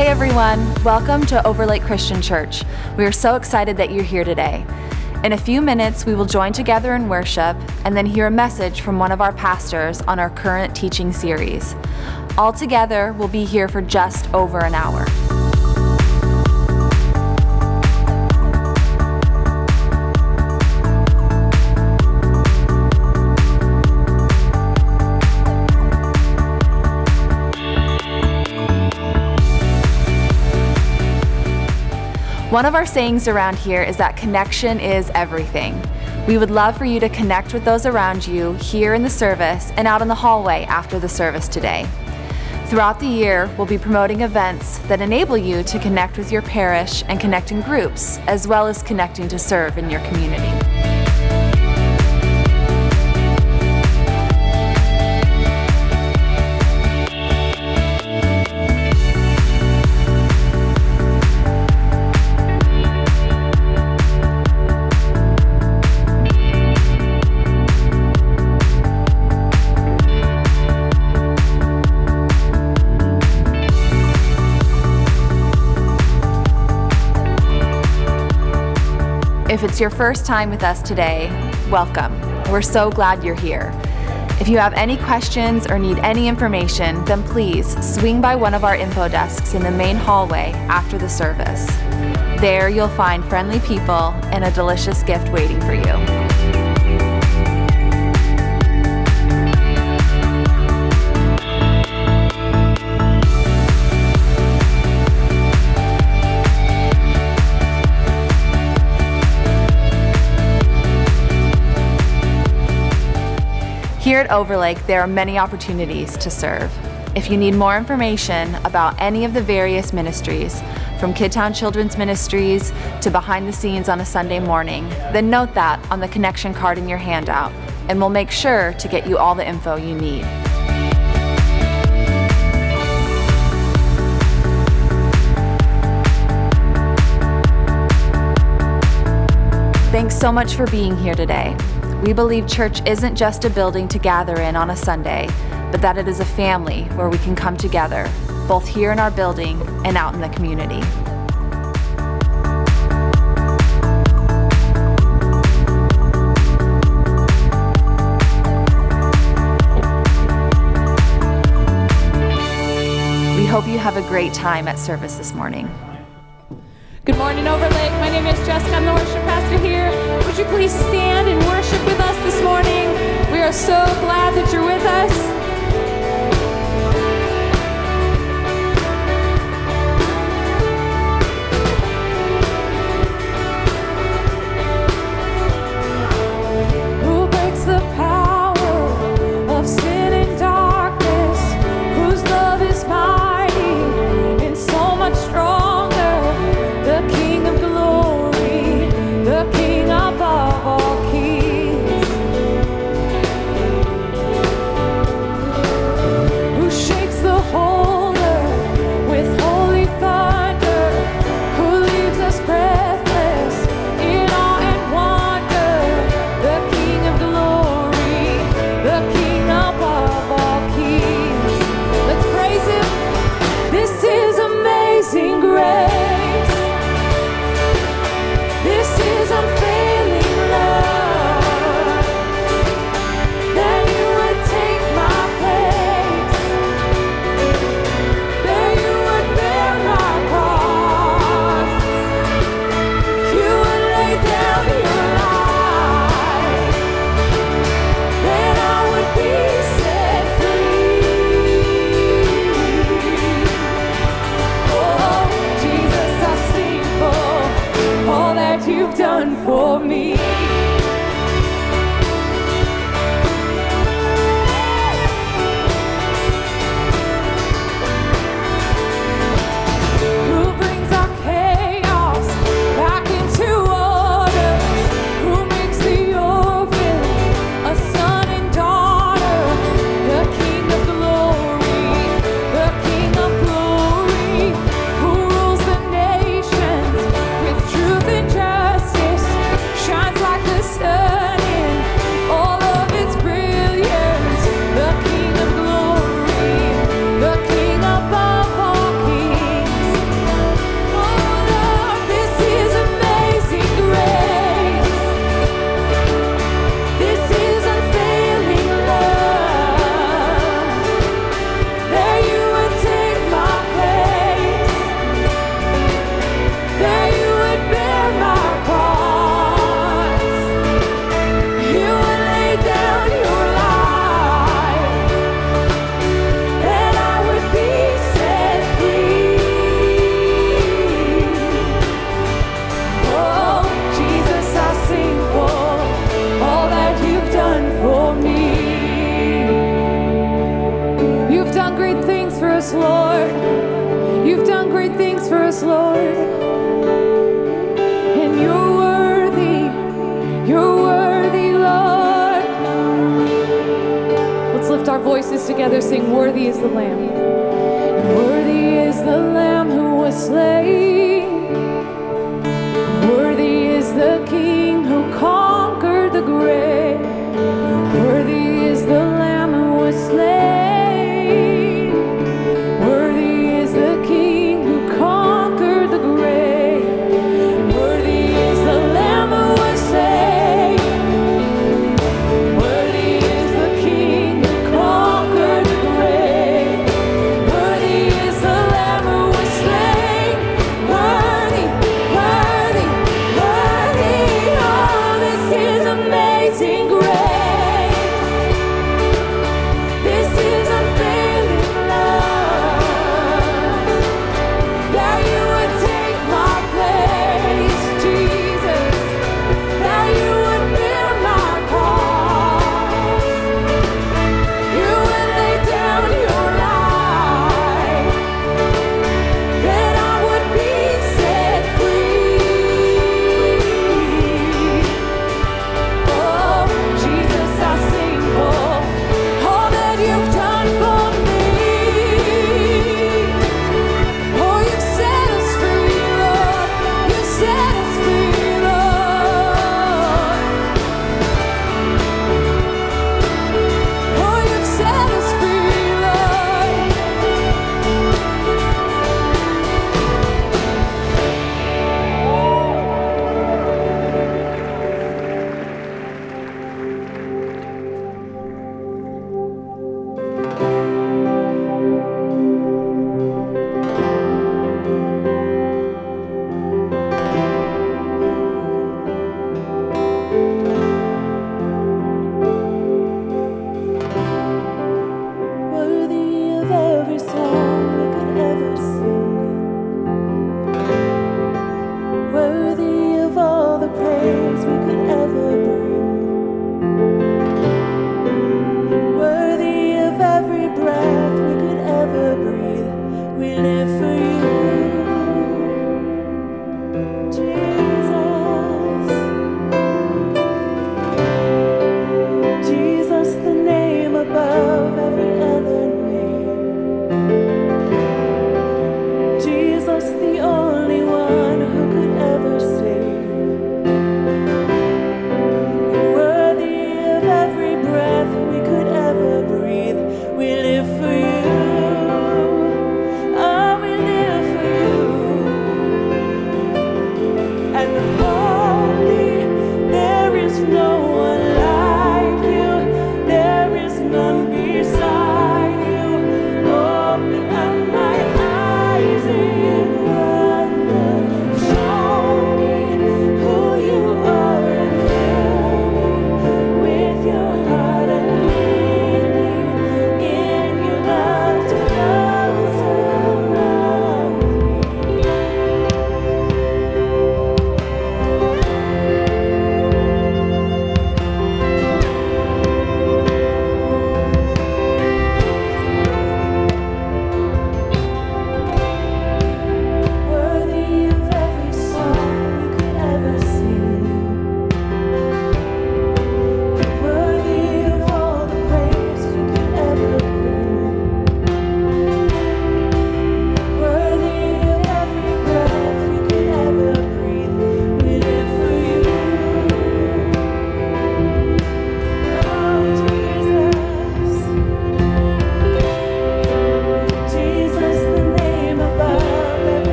Hey everyone, welcome to Overlake Christian Church. We are so excited that you're here today. In a few minutes, we will join together in worship and then hear a message from one of our pastors on our current teaching series. Altogether, we'll be here for just over an hour. One of our sayings around here is that connection is everything. We would love for you to connect with those around you here in the service and out in the hallway after the service today. Throughout the year, we'll be promoting events that enable you to connect with your parish and connect in groups, as well as connecting to serve in your community. If it's your first time with us today, welcome. We're so glad you're here. If you have any questions or need any information, then please swing by one of our info desks in the main hallway after the service. There you'll find friendly people and a delicious gift waiting for you. Here at Overlake, there are many opportunities to serve. If you need more information about any of the various ministries, from Kidtown Children's Ministries to behind the scenes on a Sunday morning, then note that on the connection card in your handout, and we'll make sure to get you all the info you need. Thanks so much for being here today. We believe church isn't just a building to gather in on a Sunday, but that it is a family where we can come together, both here in our building and out in the community. We hope you have a great time at service this morning. Good morning, Overlake. My name is Jessica. I'm the worship pastor here. Would you please stand and worship with us this morning? We are so glad that you're with us. Lamb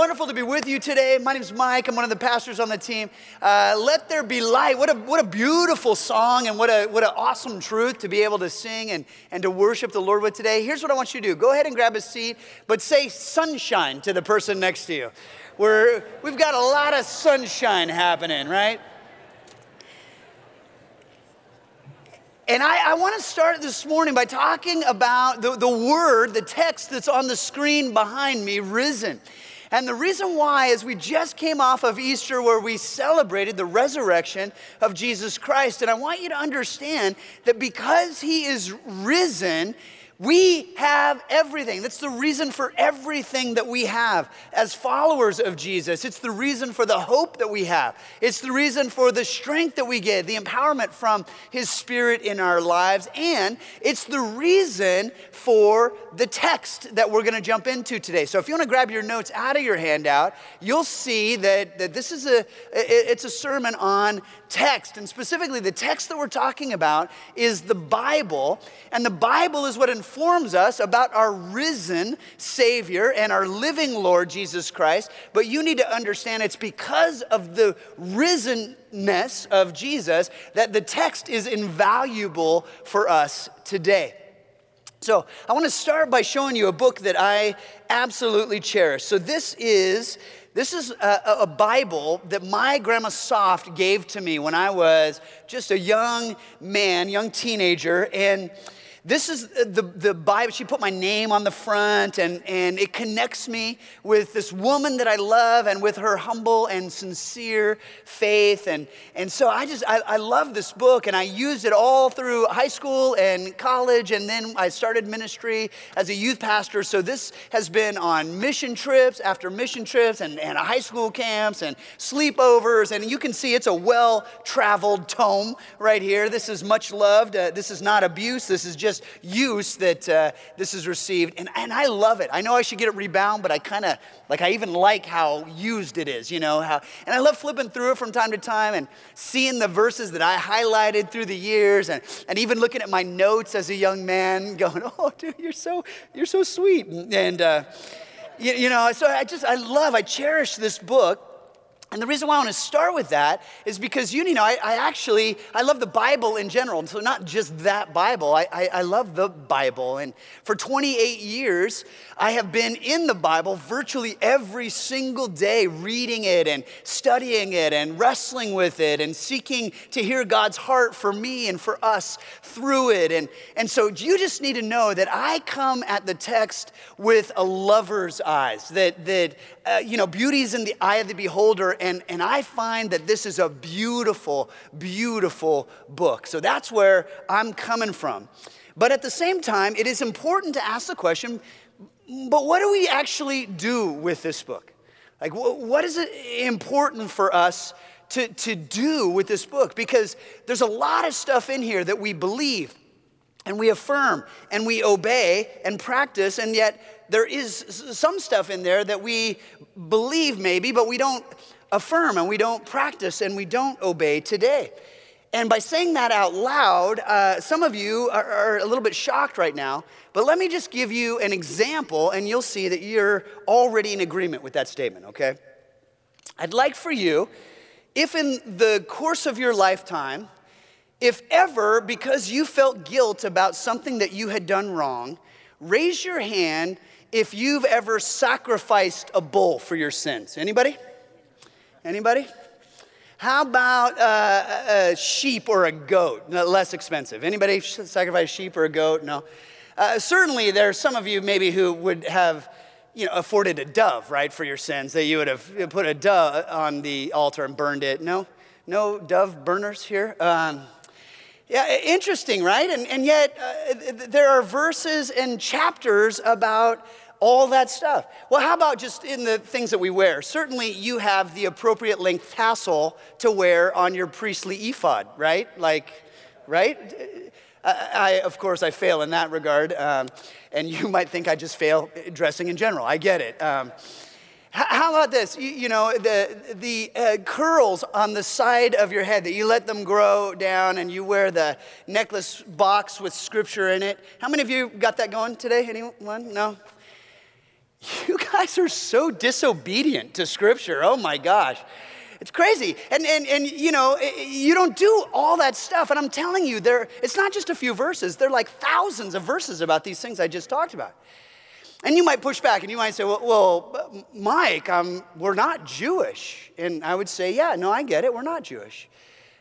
wonderful to be with you today. My name is Mike. I'm one of the pastors on the team. Uh, Let there be light. What a what a beautiful song, and what a what an awesome truth to be able to sing and and to worship the Lord with today. Here's what I want you to do. Go ahead and grab a seat, but say sunshine to the person next to you. We're we've got a lot of sunshine happening, right? And I, I want to start this morning by talking about the, the word, the text that's on the screen behind me, risen. And the reason why is we just came off of Easter where we celebrated the resurrection of Jesus Christ. And I want you to understand that because he is risen, we have everything. That's the reason for everything that we have as followers of Jesus. It's the reason for the hope that we have. It's the reason for the strength that we get, the empowerment from His Spirit in our lives. And it's the reason for the text that we're going to jump into today. So if you want to grab your notes out of your handout, you'll see that, that this is a, it's a sermon on text. And specifically, the text that we're talking about is the Bible. And the Bible is what informs us about our risen Savior and our living Lord Jesus Christ. But you need to understand it's because of the risenness of Jesus that the text is invaluable for us today. So, I want to start by showing you a book that I absolutely cherish. So, this is this is a, a, Bible that my grandma Soft gave to me when I was just a young man, young teenager, and this is the, the Bible. She put my name on the front, and, and it connects me with this woman that I love and with her humble and sincere faith. And, and so I just, I, I love this book, and I used it all through high school and college, and then I started ministry as a youth pastor. So this has been on mission trips after mission trips, and, and high school camps, and sleepovers. And you can see it's a well traveled tome right here. This is much loved. Uh, this is not abuse. This is just just use that uh, this is received. And, and I love it. I know I should get it rebound, but I kind of, like, I even like how used it is, you know? How, and I love flipping through it from time to time and seeing the verses that I highlighted through the years and, and even looking at my notes as a young man going, oh, dude, you're so, you're so sweet. And, uh, you, you know, so I just, I love, I cherish this book and the reason why I want to start with that is because you, know, I, I, actually, I love the Bible in general. And so not just that Bible, I, I, I, love the Bible. And for 28 years, I have been in the Bible virtually every single day, reading it and studying it and wrestling with it and seeking to hear God's heart for me and for us through it. And, and so you just need to know that I come at the text with a lover's eyes, that, that uh, you know, beauty is in the eye of the beholder and, and I find that this is a beautiful, beautiful book. So that's where I'm coming from. But at the same time, it is important to ask the question but what do we actually do with this book? Like, what is it important for us to, to do with this book? Because there's a lot of stuff in here that we believe and we affirm and we obey and practice, and yet there is some stuff in there that we believe maybe, but we don't affirm and we don't practice and we don't obey today. And by saying that out loud, uh, some of you are, are, a little bit shocked right now, but let me just give you an example and you'll see that you're already in agreement with that statement, okay? I'd like for you, if in the course of your lifetime, if ever, because you felt guilt about something that you had done wrong, raise your hand if you've ever sacrificed a bull for your sins. Anybody? Anybody? How about uh, a sheep or a goat? less expensive. Anybody sacrifice sheep or a goat? No. Uh, certainly, there are some of you maybe who would have, you know, afforded a dove, right, for your sins. That you would have put a dove on the altar and burned it. No, no dove burners here. Um, yeah, interesting, right? And, and yet, uh, there are verses and chapters about all that stuff. Well, how about just in the things that we wear? Certainly, you have the appropriate length tassel to wear on your priestly ephod, right? Like, right? I, of course, I fail in that regard. Um, and you might think I just fail dressing in general. I get it. Um, how about this? You, you, know, the, the uh, curls on the side of your head that you let them grow down and you wear the necklace box with scripture in it. How many of you got that going today? Anyone? No? You guys are so disobedient to Scripture. Oh my gosh. It's crazy. And, and, and you know, you don't do all that stuff. And I'm telling you, there, it's not just a few verses, there are like thousands of verses about these things I just talked about. And you might push back and you might say, well, well Mike, um, we're not Jewish. And I would say, yeah, no, I get it, we're not Jewish.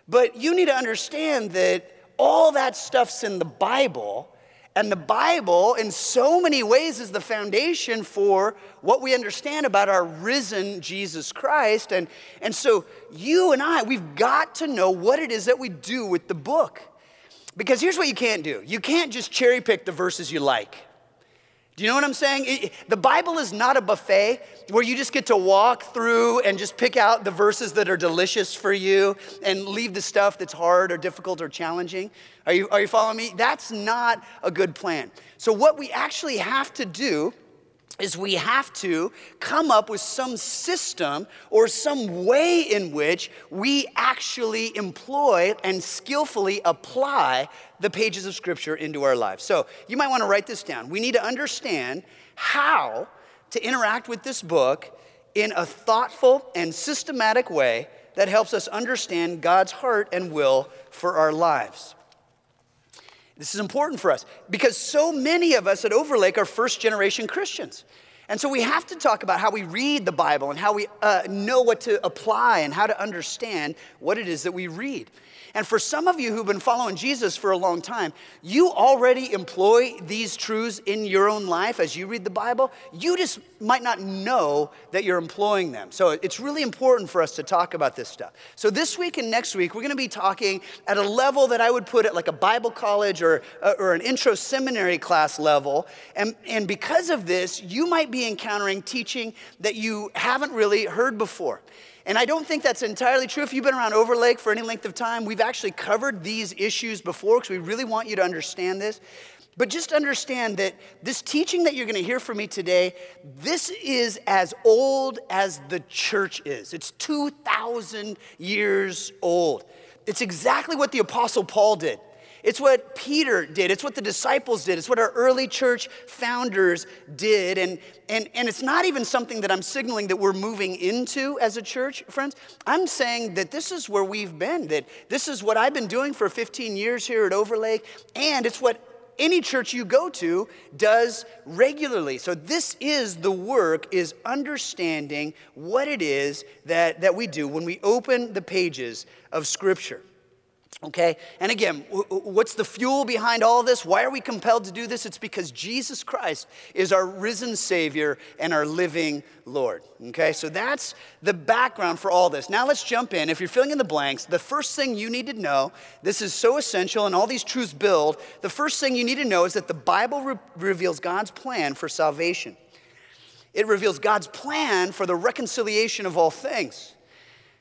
But you need to understand that all that stuff's in the Bible. And the Bible, in so many ways, is the foundation for what we understand about our risen Jesus Christ. And, and so, you and I, we've got to know what it is that we do with the book. Because here's what you can't do you can't just cherry pick the verses you like. Do you know what I'm saying? It, the Bible is not a buffet where you just get to walk through and just pick out the verses that are delicious for you and leave the stuff that's hard or difficult or challenging. Are you, are you following me? That's not a good plan. So, what we actually have to do is we have to come up with some system or some way in which we actually employ and skillfully apply the pages of Scripture into our lives. So you might want to write this down. We need to understand how to interact with this book in a thoughtful and systematic way that helps us understand God's heart and will for our lives. This is important for us because so many of us at Overlake are first generation Christians. And so we have to talk about how we read the Bible and how we uh, know what to apply and how to understand what it is that we read. And for some of you who've been following Jesus for a long time, you already employ these truths in your own life as you read the Bible. You just might not know that you're employing them. So it's really important for us to talk about this stuff. So this week and next week, we're going to be talking at a level that I would put at like a Bible college or, uh, or an intro seminary class level. And, and because of this, you might be encountering teaching that you haven't really heard before. And I don't think that's entirely true. If you've been around Overlake for any length of time, we've actually covered these issues before because we really want you to understand this. But just understand that this teaching that you're going to hear from me today, this is as old as the church is. It's 2,000 years old. It's exactly what the Apostle Paul did. It's what Peter did. It's what the disciples did. It's what our early church founders did. And, and, and it's not even something that I'm signaling that we're moving into as a church, friends. I'm saying that this is where we've been, that this is what I've been doing for 15 years here at Overlake, and it's what any church you go to does regularly. So this is the work is understanding what it is that, that we do when we open the pages of Scripture. Okay? And again, what's the fuel behind all this? Why are we compelled to do this? It's because Jesus Christ is our risen Savior and our living Lord. Okay? So that's the background for all this. Now let's jump in. If you're filling in the blanks, the first thing you need to know, this is so essential and all these truths build, the first thing you need to know is that the Bible re- reveals God's plan for salvation. It reveals God's plan for the reconciliation of all things.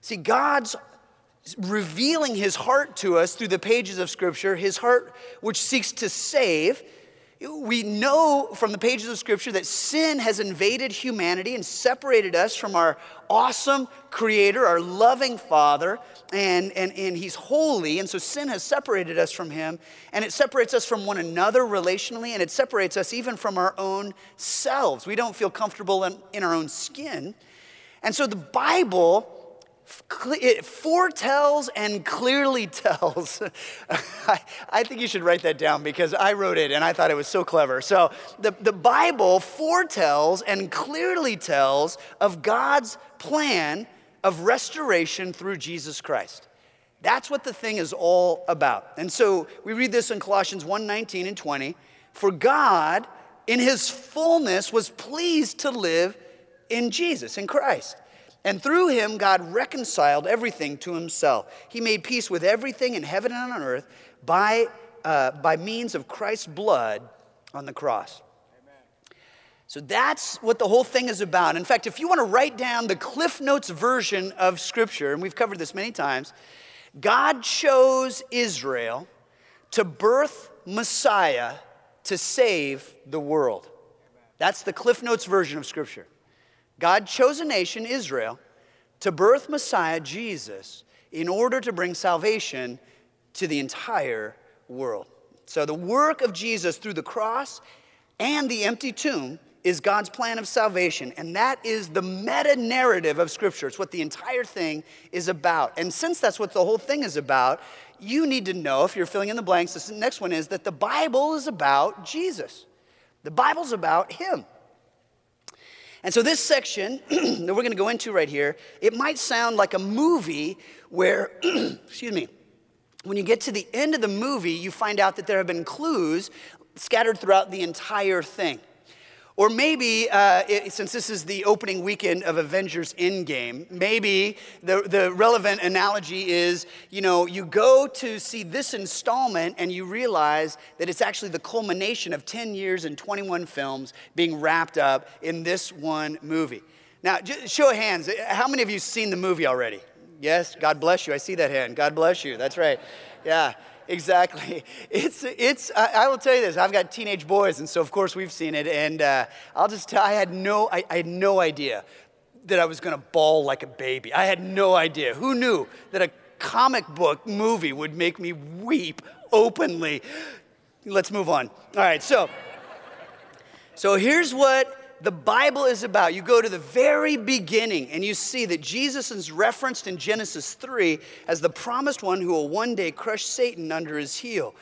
See, God's revealing his heart to us through the pages of Scripture, his heart which seeks to save. We know from the pages of Scripture that sin has invaded humanity and separated us from our awesome Creator, our loving Father, and, and, and He's holy. And so sin has separated us from Him, and it separates us from one another relationally, and it separates us even from our own selves. We don't feel comfortable in, in our own skin. And so the Bible it foretells and clearly tells. I, I, think you should write that down because I wrote it and I thought it was so clever. So, the, the Bible foretells and clearly tells of God's plan of restoration through Jesus Christ. That's what the thing is all about. And so we read this in Colossians 1 19 and 20. For God, in his fullness, was pleased to live in Jesus, in Christ and through him, God reconciled everything to himself. He made peace with everything in heaven and on earth by, uh, by means of Christ's blood on the cross. So that's what the whole thing is about. In fact, if you want to write down the Cliff Notes version of Scripture, and we've covered this many times, God chose Israel to birth Messiah to save the world. That's the Cliff Notes version of Scripture. God chose a nation, Israel, to birth Messiah, Jesus, in order to bring salvation to the entire world. So the work of Jesus through the cross and the empty tomb is God's plan of salvation, and that is the meta narrative of Scripture. It's what the entire thing is about. And since that's what the whole thing is about, you need to know, if you're filling in the blanks, this next one is that the Bible is about Jesus. The Bible's about Him. And so, this section that we're going to go into right here, it might sound like a movie where, excuse me, when you get to the end of the movie, you find out that there have been clues scattered throughout the entire thing. Or maybe, uh, it, since this is the opening weekend of Avengers Endgame, maybe the, the relevant analogy is you know, you go to see this installment and you realize that it's actually the culmination of 10 years and 21 films being wrapped up in this one movie. Now, show of hands, how many of you seen the movie already? Yes, God bless you. I see that hand. God bless you. That's right. Yeah exactly. It's, it's, I, I, will tell you this, I've got teenage boys, and so of course we've seen it, and uh, I'll just tell, I had no, I, I had no idea that I was gonna bawl like a baby. I had no idea. Who knew that a comic book movie would make me weep openly? Let's move on. All right, so, so here's what the Bible is about. You go to the very beginning and you see that Jesus is referenced in Genesis 3 as the promised one who will one day crush Satan under his heel.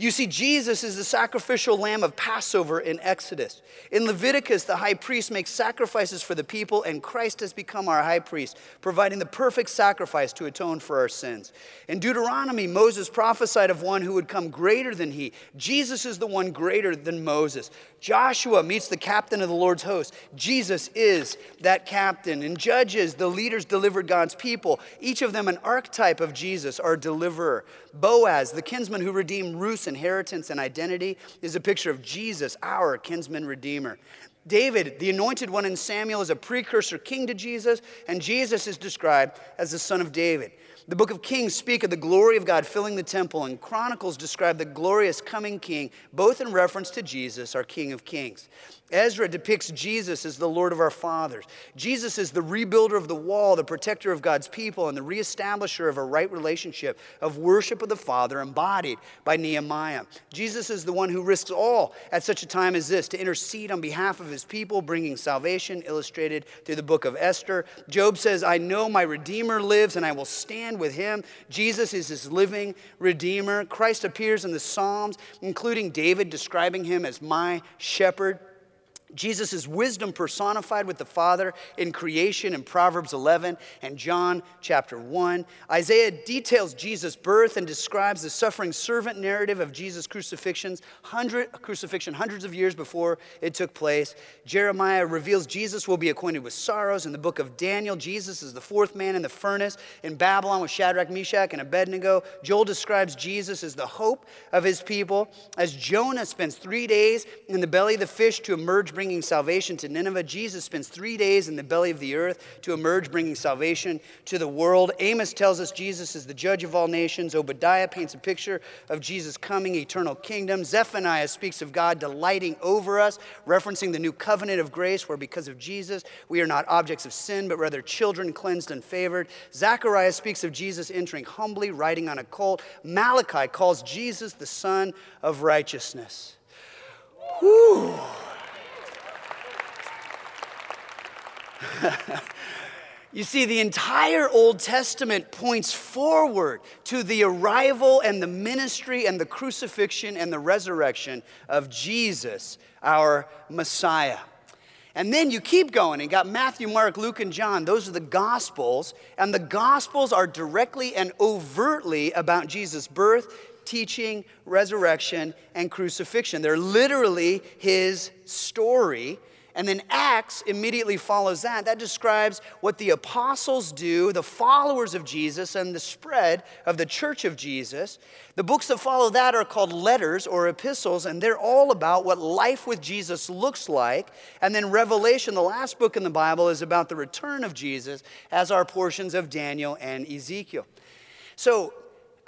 You see, Jesus is the sacrificial lamb of Passover in Exodus. In Leviticus, the high priest makes sacrifices for the people, and Christ has become our high priest, providing the perfect sacrifice to atone for our sins. In Deuteronomy, Moses prophesied of one who would come greater than he. Jesus is the one greater than Moses. Joshua meets the captain of the Lord's host. Jesus is that captain. And Judges, the leaders delivered God's people, each of them an archetype of Jesus, our deliverer. Boaz, the kinsman who redeemed Ruth's inheritance and identity, is a picture of Jesus, our kinsman redeemer. David, the anointed one in Samuel, is a precursor king to Jesus, and Jesus is described as the son of David. The book of Kings speak of the glory of God filling the temple, and Chronicles describe the glorious coming king, both in reference to Jesus, our King of Kings. Ezra depicts Jesus as the Lord of our fathers. Jesus is the rebuilder of the wall, the protector of God's people, and the reestablisher of a right relationship of worship of the Father embodied by Nehemiah. Jesus is the one who risks all at such a time as this to intercede on behalf of his people, bringing salvation, illustrated through the book of Esther. Job says, I know my Redeemer lives and I will stand with him. Jesus is his living Redeemer. Christ appears in the Psalms, including David describing him as my shepherd. Jesus is wisdom personified with the Father in creation in Proverbs 11 and John chapter 1. Isaiah details Jesus' birth and describes the suffering servant narrative of Jesus' crucifixions, hundred, crucifixion hundreds of years before it took place. Jeremiah reveals Jesus will be acquainted with sorrows. In the book of Daniel, Jesus is the fourth man in the furnace in Babylon with Shadrach, Meshach, and Abednego. Joel describes Jesus as the hope of his people. As Jonah spends three days in the belly of the fish to emerge bringing salvation to Nineveh. Jesus spends three days in the belly of the earth to emerge, bringing salvation to the world. Amos tells us Jesus is the judge of all nations. Obadiah paints a picture of Jesus' coming eternal kingdom. Zephaniah speaks of God delighting over us, referencing the new covenant of grace, where because of Jesus, we are not objects of sin, but rather children cleansed and favored. Zechariah speaks of Jesus entering humbly, riding on a colt. Malachi calls Jesus the Son of righteousness. Whew. you see, the entire Old Testament points forward to the arrival and the ministry and the crucifixion and the resurrection of Jesus, our Messiah. And then you keep going and got Matthew, Mark, Luke, and John. Those are the Gospels. And the Gospels are directly and overtly about Jesus' birth, teaching, resurrection, and crucifixion. They're literally his story and then Acts immediately follows that. That describes what the apostles do, the followers of Jesus, and the spread of the church of Jesus. The books that follow that are called letters or epistles, and they're all about what life with Jesus looks like. And then Revelation, the last book in the Bible, is about the return of Jesus, as are portions of Daniel and Ezekiel. So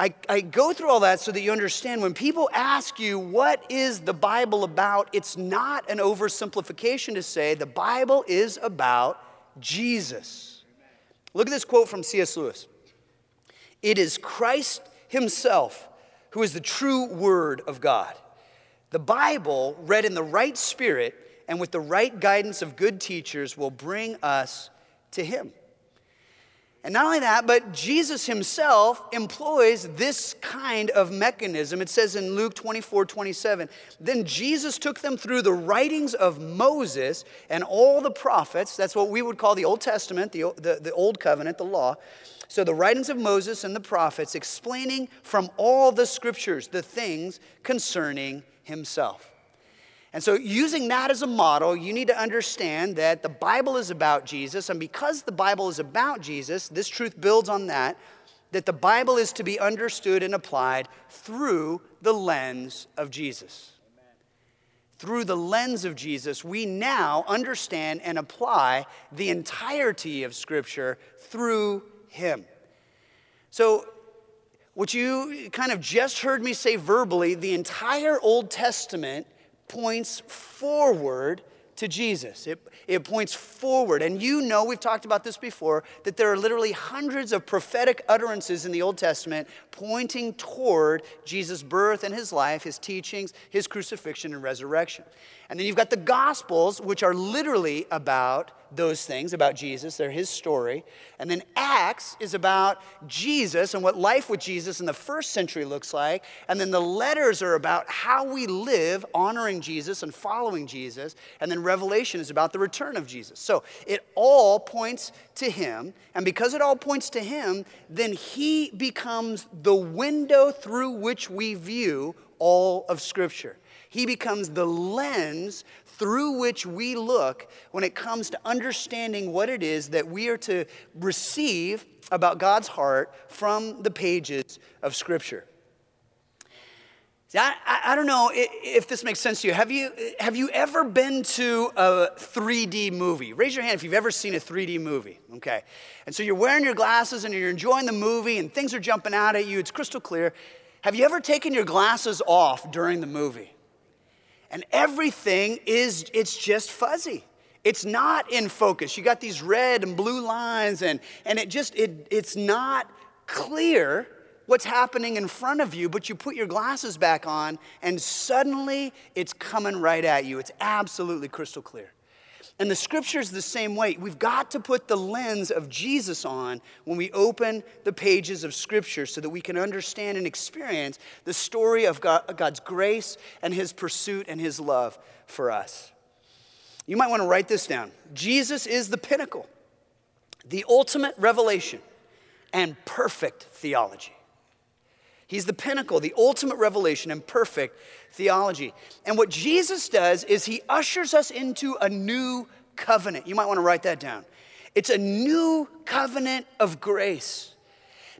I, I, go through all that so that you understand when people ask you, what is the Bible about? It's not an oversimplification to say the Bible is about Jesus. Look at this quote from C.S. Lewis It is Christ Himself who is the true Word of God. The Bible, read in the right spirit and with the right guidance of good teachers will bring us to Him. And not only that, but Jesus himself employs this kind of mechanism. It says in Luke 24 27, then Jesus took them through the writings of Moses and all the prophets. That's what we would call the Old Testament, the, the, the Old Covenant, the law. So the writings of Moses and the prophets explaining from all the scriptures the things concerning himself. And so, using that as a model, you need to understand that the Bible is about Jesus. And because the Bible is about Jesus, this truth builds on that, that the Bible is to be understood and applied through the lens of Jesus. Amen. Through the lens of Jesus, we now understand and apply the entirety of Scripture through Him. So, what you kind of just heard me say verbally, the entire Old Testament points forward to Jesus. It, it points forward. And you know, we've talked about this before, that there are literally hundreds of prophetic utterances in the Old Testament pointing toward Jesus' birth and his life, his teachings, his crucifixion and resurrection. And then you've got the Gospels, which are literally about those things, about Jesus. They're his story. And then Acts is about Jesus and what life with Jesus in the first century looks like. And then the letters are about how we live honoring Jesus and following Jesus. And then Revelation is about the return of Jesus. So it all points to him. And because it all points to him, then he becomes the window through which we view all of Scripture. He becomes the lens through which we look when it comes to understanding what it is that we are to receive about God's heart from the pages of Scripture. See, I, I, don't know if this makes sense to you. Have, you. have you ever been to a 3D movie? Raise your hand if you've ever seen a 3D movie. Okay. And so you're wearing your glasses and you're enjoying the movie and things are jumping out at you. It's crystal clear. Have you ever taken your glasses off during the movie? And everything is, it's just fuzzy. It's not in focus. You got these red and blue lines, and, and it just, it, it's not clear what's happening in front of you, but you put your glasses back on, and suddenly it's coming right at you. It's absolutely crystal clear. And the scripture is the same way. We've got to put the lens of Jesus on when we open the pages of scripture so that we can understand and experience the story of God, God's grace and his pursuit and his love for us. You might want to write this down. Jesus is the pinnacle, the ultimate revelation, and perfect theology. He's the pinnacle, the ultimate revelation, and perfect theology. And what Jesus does is he ushers us into a new covenant. You might want to write that down. It's a new covenant of grace.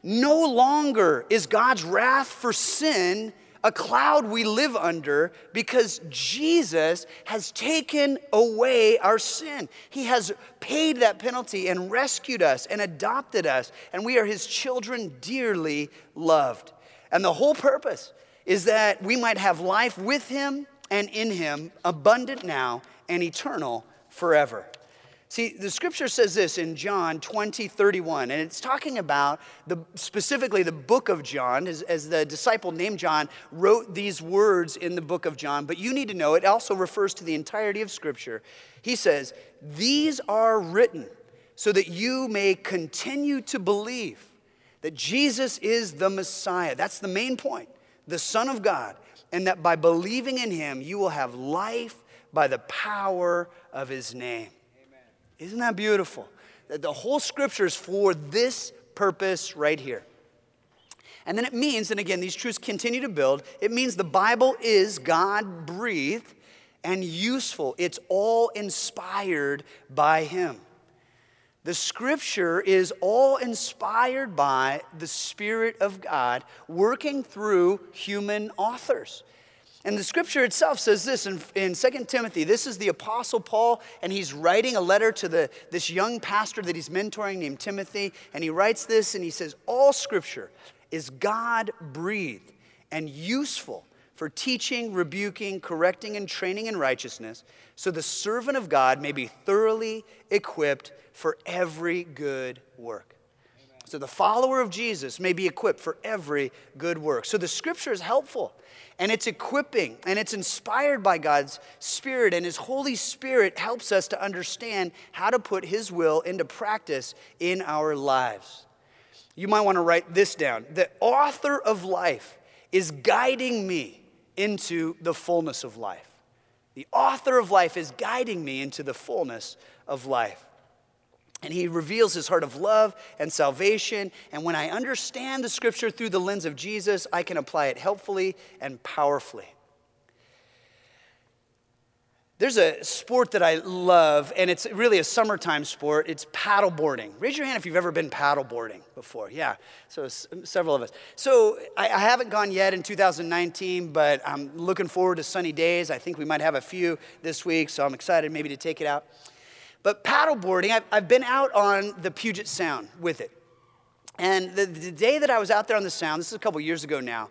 No longer is God's wrath for sin a cloud we live under because Jesus has taken away our sin. He has paid that penalty and rescued us and adopted us, and we are his children dearly loved. And the whole purpose is that we might have life with him and in him, abundant now and eternal forever. See, the scripture says this in John 20, 31, and it's talking about the, specifically the book of John, as, as the disciple named John wrote these words in the book of John, but you need to know it also refers to the entirety of scripture. He says, These are written so that you may continue to believe that Jesus is the Messiah. That's the main point, the Son of God, and that by believing in him, you will have life by the power of his name. Amen. Isn't that beautiful? That the whole scripture is for this purpose right here. And then it means, and again, these truths continue to build, it means the Bible is God breathed and useful. It's all inspired by Him. The scripture is all inspired by the Spirit of God working through human authors. And the scripture itself says this in, in 2 Timothy. This is the Apostle Paul, and he's writing a letter to the, this young pastor that he's mentoring named Timothy. And he writes this, and he says, All scripture is God breathed and useful for teaching, rebuking, correcting, and training in righteousness, so the servant of God may be thoroughly equipped for every good work. Amen. so the follower of Jesus may be equipped for every good work. So the scripture is helpful and it's equipping and it's inspired by God's Spirit, and His Holy Spirit helps us to understand how to put His will into practice in our lives. You might want to write this down. The author of life is guiding me into the fullness of life. The author of life is guiding me into the fullness of life. And he reveals his heart of love and salvation. And when I understand the scripture through the lens of Jesus, I can apply it helpfully and powerfully. There's a sport that I love, and it's really a summertime sport. It's paddleboarding. Raise your hand if you've ever been paddleboarding before. Yeah, so several of us. So I, I haven't gone yet in 2019, but I'm looking forward to sunny days. I think we might have a few this week, so I'm excited maybe to take it out. But paddleboarding, I've, I've been out on the Puget Sound with it. And the, the day that I was out there on the Sound, this is a couple years ago now,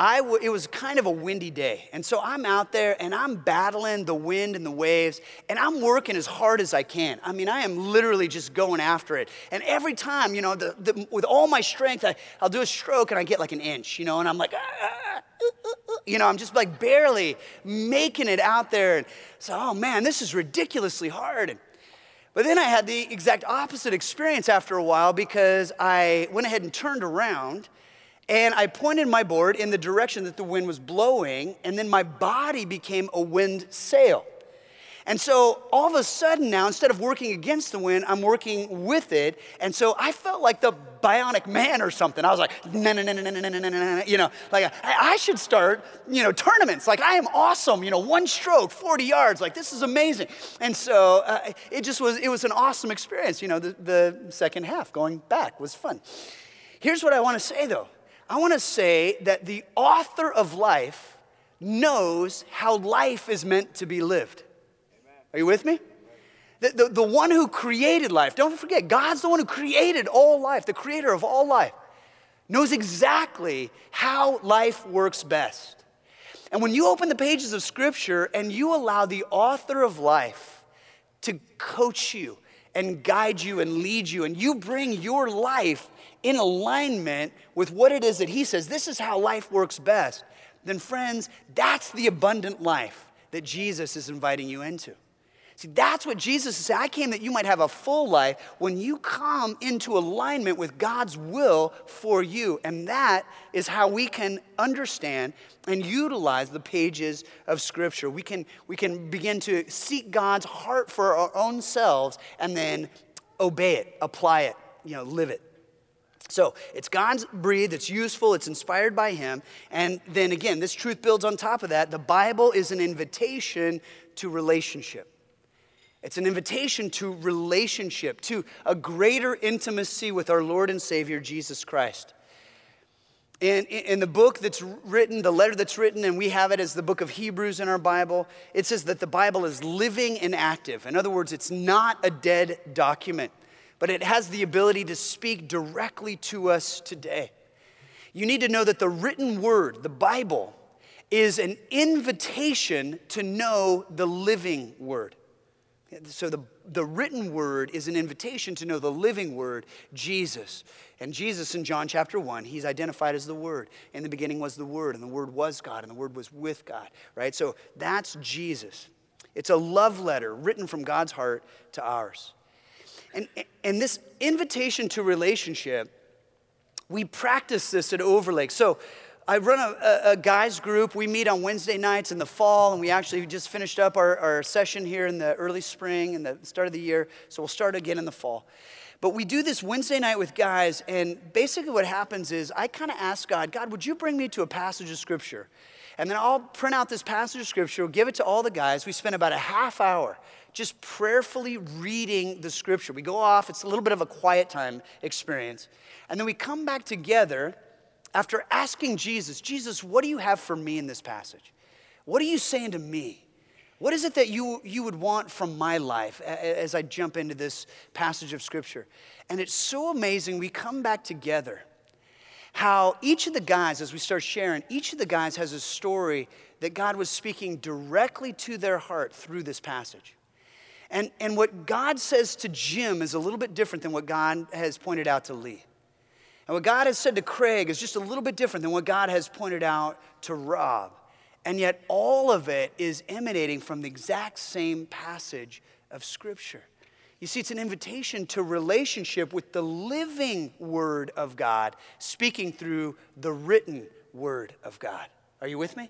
I w- it was kind of a windy day. And so I'm out there and I'm battling the wind and the waves and I'm working as hard as I can. I mean, I am literally just going after it. And every time, you know, the, the, with all my strength, I, will do a stroke and I get like an inch, you know, and I'm like, ah, you know, I'm just like barely making it out there. And so, oh man, this is ridiculously hard. And, but then I had the exact opposite experience after a while because I went ahead and turned around and I pointed my board in the direction that the wind was blowing, and then my body became a wind sail. And so all of a sudden now, instead of working against the wind, I'm working with it. And so I felt like the bionic man or something. I was like, no, no, no, no, no, no, no, no, you know, like I should start, you know, tournaments. Like I am awesome, you know, one stroke, 40 yards. Like this is amazing. And so uh, it just was, it was an awesome experience. You know, the, the second half going back was fun. Here's what I want to say though. I want to say that the author of life knows how life is meant to be lived. Are you with me? The, the, the, one who created life, don't forget, God's the one who created all life, the creator of all life, knows exactly how life works best. And when you open the pages of Scripture and you allow the author of life to coach you and guide you and lead you, and you bring your life in alignment with what it is that He says, this is how life works best, then, friends, that's the abundant life that Jesus is inviting you into. See, that's what Jesus said. I came that you might have a full life when you come into alignment with God's will for you. And that is how we can understand and utilize the pages of Scripture. We can, we can begin to seek God's heart for our own selves and then obey it, apply it, you know, live it. So it's God's breathed, it's useful, it's inspired by Him. And then again, this truth builds on top of that. The Bible is an invitation to relationship. It's an invitation to relationship, to a greater intimacy with our Lord and Savior, Jesus Christ. In, in the book that's written, the letter that's written, and we have it as the book of Hebrews in our Bible, it says that the Bible is living and active. In other words, it's not a dead document, but it has the ability to speak directly to us today. You need to know that the written word, the Bible, is an invitation to know the living word. So the, the written word is an invitation to know the living word, Jesus. And Jesus in John chapter 1, he's identified as the Word. In the beginning was the Word, and the Word was God, and the Word was with God, right? So that's Jesus. It's a love letter written from God's heart to ours. And, and this invitation to relationship, we practice this at Overlake. So I run a, a, guys group. We meet on Wednesday nights in the fall, and we actually just finished up our, our session here in the early spring and the start of the year. So we'll start again in the fall. But we do this Wednesday night with guys, and basically what happens is I kind of ask God, God, would you bring me to a passage of scripture? And then I'll print out this passage of scripture, give it to all the guys. We spend about a half hour just prayerfully reading the scripture. We go off, it's a little bit of a quiet time experience. And then we come back together after asking Jesus, Jesus, what do you have for me in this passage? What are you saying to me? What is it that you, you would want from my life as I jump into this passage of Scripture? And it's so amazing. We come back together. How each of the guys, as we start sharing, each of the guys has a story that God was speaking directly to their heart through this passage. And, and what God says to Jim is a little bit different than what God has pointed out to Lee. And what God has said to Craig is just a little bit different than what God has pointed out to Rob. And yet, all of it is emanating from the exact same passage of Scripture. You see, it's an invitation to relationship with the living Word of God, speaking through the written Word of God. Are you with me?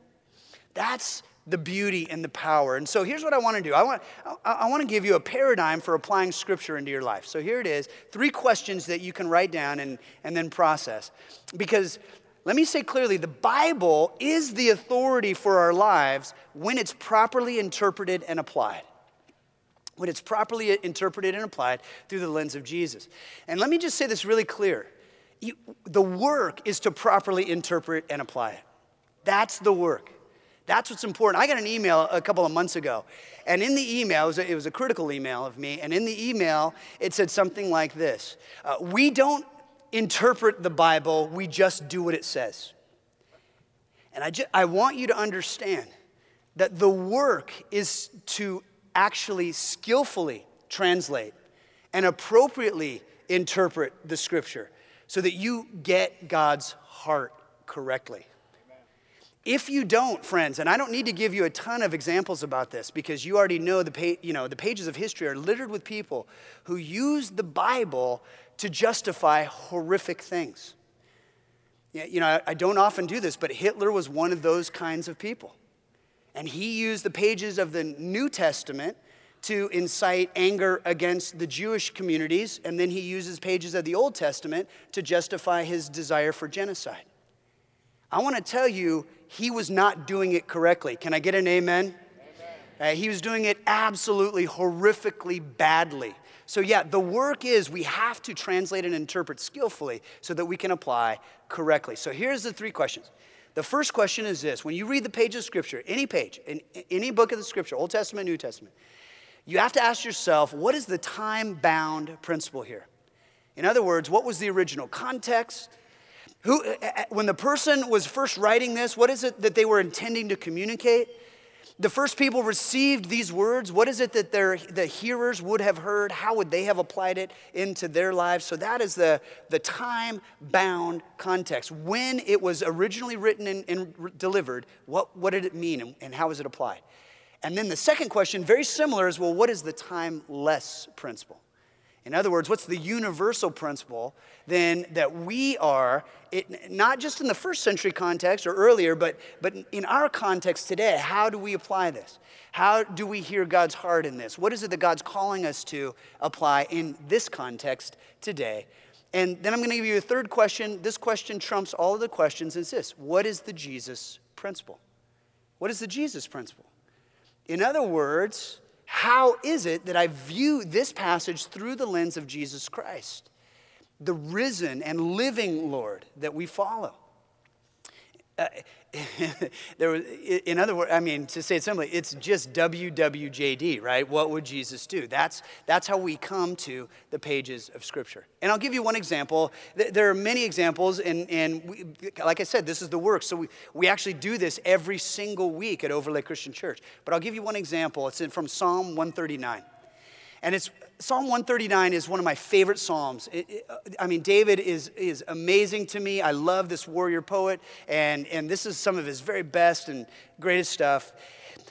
That's the beauty and the power. And so here's what I want to do I want, I, want to give you a paradigm for applying Scripture into your life. So here it is three questions that you can write down and, and then process. Because let me say clearly the Bible is the authority for our lives when it's properly interpreted and applied. When it's properly interpreted and applied through the lens of Jesus. And let me just say this really clear. You, the work is to properly interpret and apply it. That's the work. That's what's important. I got an email a couple of months ago, and in the email, it was a, it was a critical email of me, and in the email, it said something like this uh, We don't interpret the Bible, we just do what it says. And I, just, I want you to understand that the work is to actually skillfully translate and appropriately interpret the scripture so that you get God's heart correctly. If you don't, friends, and I don't need to give you a ton of examples about this because you already know the, pa- you know, the pages of history are littered with people who use the Bible to justify horrific things. You know, I, I don't often do this, but Hitler was one of those kinds of people. And he used the pages of the New Testament to incite anger against the Jewish communities, and then he uses pages of the Old Testament to justify his desire for genocide. I want to tell you, he was not doing it correctly. Can I get an amen? amen. Uh, he was doing it absolutely horrifically badly. So, yeah, the work is we have to translate and interpret skillfully so that we can apply correctly. So, here's the three questions. The first question is this when you read the page of Scripture, any page, in any book of the Scripture, Old Testament, New Testament, you have to ask yourself what is the time bound principle here? In other words, what was the original context? Who, when the person was first writing this, what is it that they were intending to communicate? The first people received these words. What is it that their, the hearers would have heard? How would they have applied it into their lives? So that is the, the time bound context. When it was originally written and, and delivered, what, what did it mean and, and how was it applied? And then the second question, very similar, is well, what is the timeless principle? In other words, what's the universal principle then that we are, it, not just in the first century context or earlier, but, but in our context today, how do we apply this? How do we hear God's heart in this? What is it that God's calling us to apply in this context today? And then I'm going to give you a third question. This question trumps all of the questions. It's this What is the Jesus principle? What is the Jesus principle? In other words, how is it that I view this passage through the lens of Jesus Christ, the risen and living Lord that we follow? Uh, there was, in other words, I mean, to say it simply, it's just WWJD, right? What would Jesus do? That's, that's how we come to the pages of Scripture. And I'll give you one example. There are many examples, and, and we, like I said, this is the work. So we, we actually do this every single week at Overlake Christian Church. But I'll give you one example. It's from Psalm 139. And it's Psalm 139 is one of my favorite Psalms. It, it, uh, I mean, David is, is amazing to me. I love this warrior poet, and, and this is some of his very best and greatest stuff.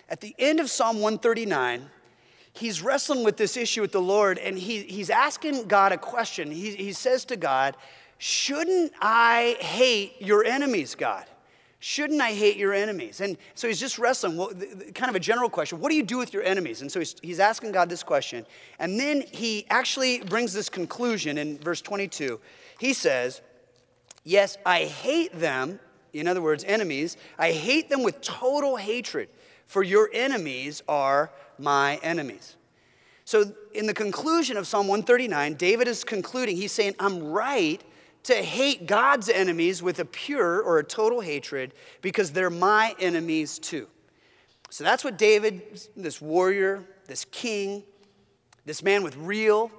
At the end of Psalm 139, he's wrestling with this issue with the Lord, and he, he's asking God a question. He, he says to God, Shouldn't I hate your enemies, God? Shouldn't I hate your enemies? And so he's just wrestling, well, kind of a general question. What do you do with your enemies? And so he's, he's asking God this question. And then he actually brings this conclusion in verse 22. He says, Yes, I hate them, in other words, enemies. I hate them with total hatred, for your enemies are my enemies. So, in the conclusion of Psalm 139, David is concluding, he's saying, I'm right to hate God's enemies with a pure or a total hatred because they're my enemies too. So that's what David, this warrior, this king, this man with real,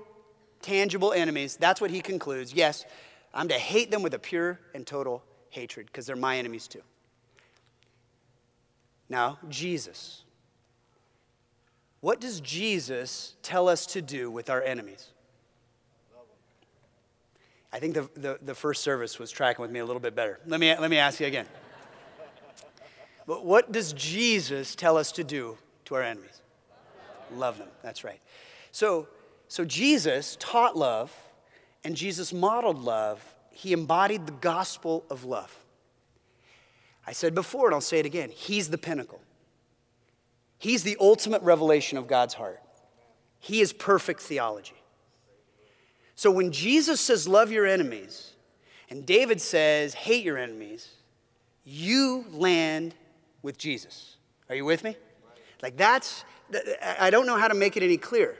tangible enemies, that's what he concludes. Yes, I'm to hate them with a pure and total hatred because they're my enemies too. Now, Jesus. What does Jesus tell us to do with our enemies? I think the, the, the first service was tracking with me a little bit better. Let me, let me ask you again. But what does Jesus tell us to do to our enemies? Love them. That's right. So, so Jesus taught love and Jesus modeled love. He embodied the gospel of love. I said before, and I'll say it again He's the pinnacle. He's the ultimate revelation of God's heart. He is perfect theology. So when Jesus says, Love your enemies, and David says, Hate your enemies, you land with Jesus. Are you with me? Like that's, I don't know how to make it any clearer,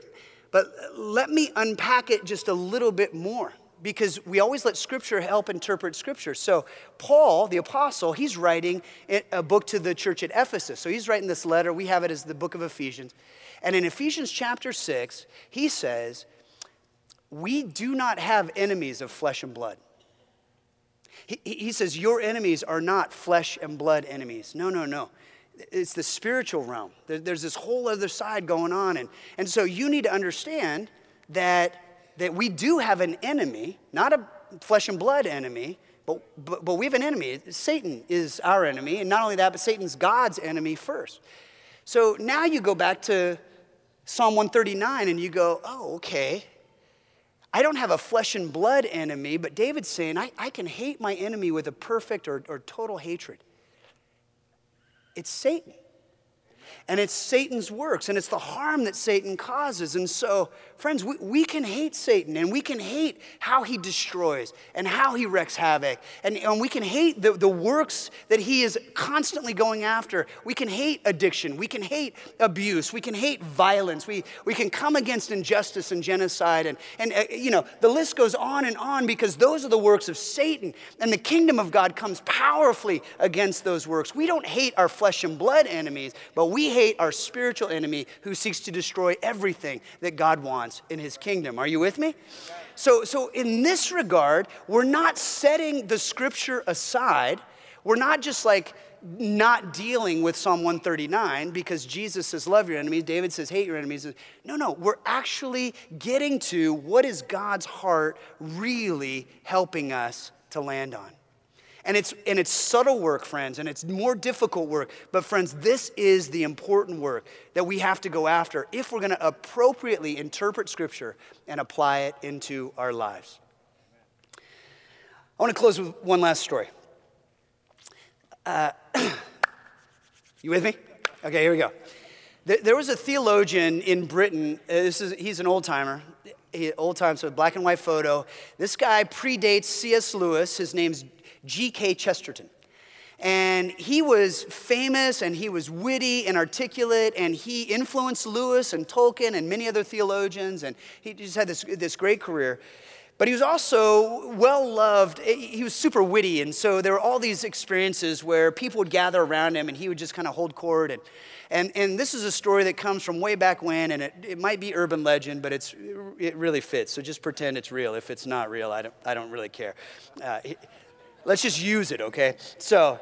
but let me unpack it just a little bit more because we always let Scripture help interpret Scripture. So, Paul, the apostle, he's writing a book to the church at Ephesus. So, he's writing this letter. We have it as the book of Ephesians. And in Ephesians chapter 6, he says, we do not have enemies of flesh and blood. He, he says, Your enemies are not flesh and blood enemies. No, no, no. It's the spiritual realm. There, there's this whole other side going on. And, and so you need to understand that, that we do have an enemy, not a flesh and blood enemy, but, but, but we have an enemy. Satan is our enemy. And not only that, but Satan's God's enemy first. So now you go back to Psalm 139 and you go, oh, okay. I don't have a flesh and blood enemy, but David's saying, I, I can hate my enemy with a perfect or, or total hatred. It's Satan and it's Satan's works, and it's the harm that Satan causes. And so, friends, we, we can hate Satan, and we can hate how he destroys and how he wreaks havoc, and, and we can hate the, the works that he is constantly going after. We can hate addiction, we can hate abuse, we can hate violence, we, we can come against injustice and genocide, and, and uh, you know, the list goes on and on because those are the works of Satan, and the kingdom of God comes powerfully against those works. We don't hate our flesh and blood enemies, but we hate our spiritual enemy who seeks to destroy everything that God wants in his kingdom. Are you with me? So, so in this regard, we're not setting the scripture aside. We're not just like not dealing with Psalm 139 because Jesus says, Love your enemies. David says, Hate your enemies. No, no, we're actually getting to what is God's heart really helping us to land on. And it's, and it's subtle work, friends, and it's more difficult work. But, friends, this is the important work that we have to go after if we're going to appropriately interpret Scripture and apply it into our lives. I want to close with one last story. Uh, you with me? Okay, here we go. There was a theologian in Britain. Uh, this is, he's an old timer, old time, so black and white photo. This guy predates C.S. Lewis. His name's G.K. Chesterton. And he was famous and he was witty and articulate, and he influenced Lewis and Tolkien and many other theologians, and he just had this, this great career. But he was also well loved. He was super witty, and so there were all these experiences where people would gather around him and he would just kind of hold court. And, and, and this is a story that comes from way back when, and it, it might be urban legend, but it's, it really fits. So just pretend it's real. If it's not real, I don't, I don't really care. Uh, Let's just use it, okay? So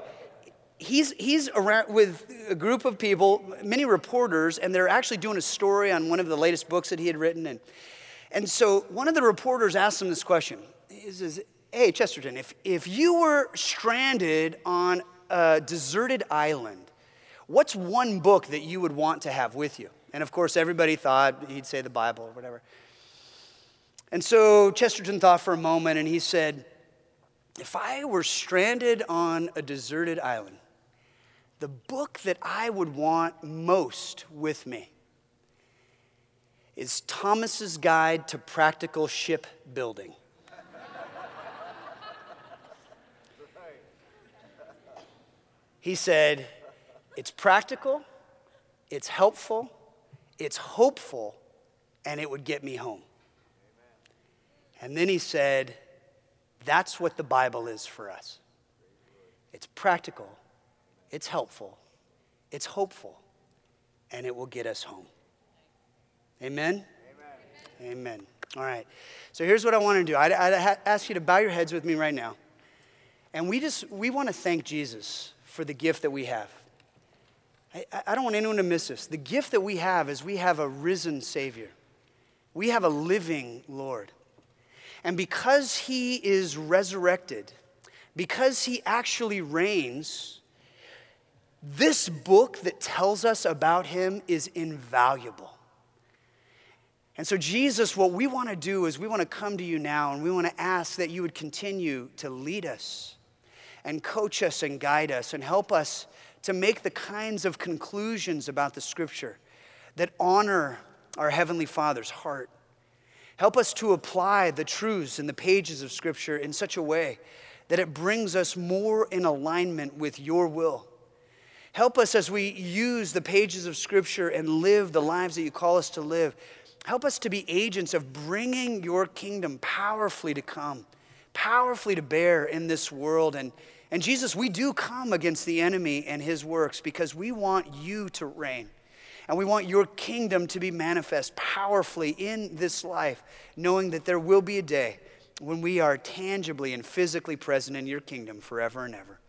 he's, he's around with a group of people, many reporters, and they're actually doing a story on one of the latest books that he had written. And, and so one of the reporters asked him this question. He says, Hey, Chesterton, if, if you were stranded on a deserted island, what's one book that you would want to have with you? And of course, everybody thought he'd say the Bible or whatever. And so Chesterton thought for a moment and he said, if I were stranded on a deserted island, the book that I would want most with me is Thomas's Guide to Practical Shipbuilding. He said, It's practical, it's helpful, it's hopeful, and it would get me home. And then he said, that's what the Bible is for us. It's practical, it's helpful, it's hopeful, and it will get us home. Amen? Amen. Amen. All right. So here's what I want to do. I'd, I'd ask you to bow your heads with me right now. And we just, we want to thank Jesus for the gift that we have. I, I don't want anyone to miss this. The gift that we have is we have a risen Savior. We have a living Lord. And because he is resurrected, because he actually reigns, this book that tells us about him is invaluable. And so, Jesus, what we want to do is we want to come to you now and we want to ask that you would continue to lead us and coach us and guide us and help us to make the kinds of conclusions about the scripture that honor our Heavenly Father's heart. Help us to apply the truths in the pages of scripture in such a way that it brings us more in alignment with your will. Help us as we use the pages of scripture and live the lives that you call us to live. Help us to be agents of bringing your kingdom powerfully to come, powerfully to bear in this world. And, and Jesus, we do come against the enemy and his works because we want you to reign. And we want your kingdom to be manifest powerfully in this life, knowing that there will be a day when we are tangibly and physically present in your kingdom forever and ever.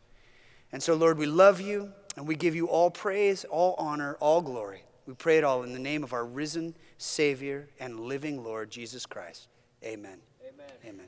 And so, Lord, we love you and we give you all praise, all honor, all glory. We pray it all in the name of our risen Savior and living Lord, Jesus Christ. Amen. Amen. Amen.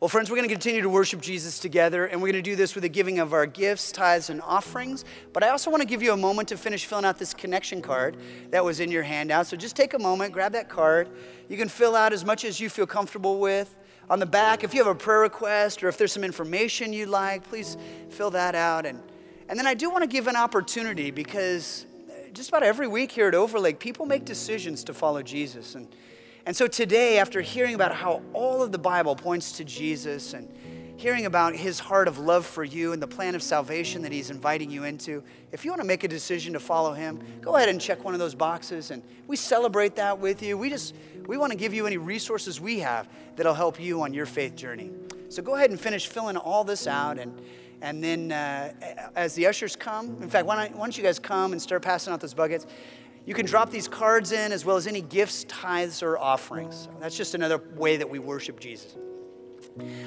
Well, friends, we're going to continue to worship Jesus together, and we're going to do this with the giving of our gifts, tithes, and offerings. But I also want to give you a moment to finish filling out this connection card that was in your handout. So just take a moment, grab that card. You can fill out as much as you feel comfortable with. On the back, if you have a prayer request or if there's some information you'd like, please fill that out. And, and then I do want to give an opportunity because just about every week here at Overlake, people make decisions to follow Jesus. And and so today, after hearing about how all of the Bible points to Jesus and hearing about his heart of love for you and the plan of salvation that he's inviting you into, if you want to make a decision to follow him, go ahead and check one of those boxes and we celebrate that with you. We just we want to give you any resources we have that'll help you on your faith journey. So go ahead and finish filling all this out and and then uh, as the ushers come, in fact, why don't, why don't you guys come and start passing out those buckets? You can drop these cards in as well as any gifts, tithes, or offerings. That's just another way that we worship Jesus.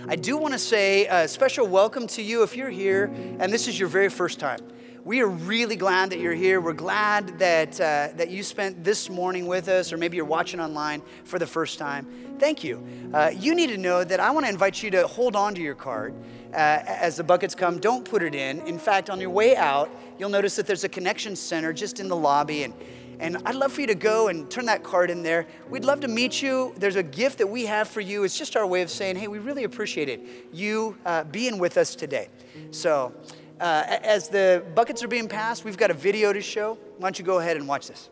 I do want to say a special welcome to you if you're here and this is your very first time. We are really glad that you're here. We're glad that, uh, that you spent this morning with us, or maybe you're watching online for the first time. Thank you. Uh, you need to know that I want to invite you to hold on to your card uh, as the buckets come. Don't put it in. In fact, on your way out, you'll notice that there's a connection center just in the lobby, and and I'd love for you to go and turn that card in there. We'd love to meet you. There's a gift that we have for you. It's just our way of saying, hey, we really appreciate it. You uh, being with us today. So, uh, as the buckets are being passed, we've got a video to show. Why don't you go ahead and watch this?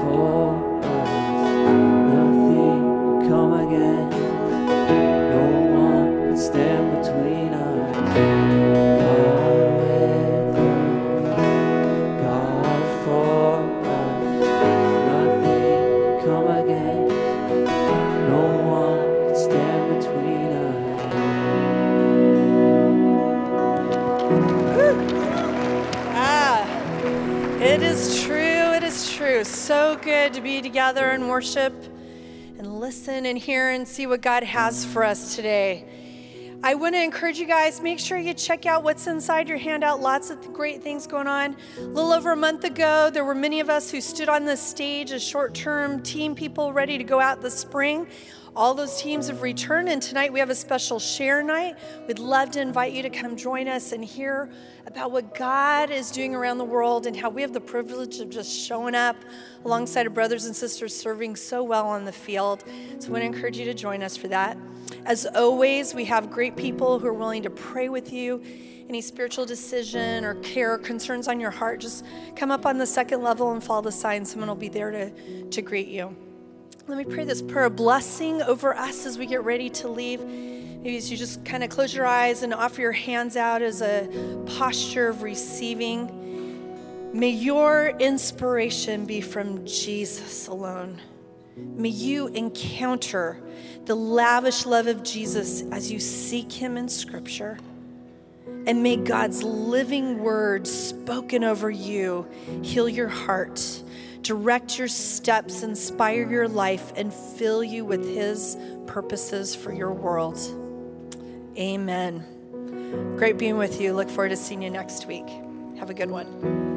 for worship and listen and hear and see what God has for us today. I want to encourage you guys, make sure you check out what's inside your handout. Lots of great things going on. A little over a month ago, there were many of us who stood on the stage as short term team people ready to go out this spring. All those teams have returned, and tonight we have a special share night. We'd love to invite you to come join us and hear about what God is doing around the world and how we have the privilege of just showing up alongside of brothers and sisters serving so well on the field. So I want to encourage you to join us for that. As always, we have great people who are willing to pray with you. Any spiritual decision or care or concerns on your heart, just come up on the second level and follow the sign. Someone will be there to, to greet you. Let me pray this prayer, a blessing over us as we get ready to leave. Maybe as you just kind of close your eyes and offer your hands out as a posture of receiving. May your inspiration be from Jesus alone. May you encounter the lavish love of Jesus as you seek Him in Scripture. And may God's living word spoken over you heal your heart direct your steps, inspire your life, and fill you with His purposes for your world. Amen. Great being with you. Look forward to seeing you next week. Have a good one.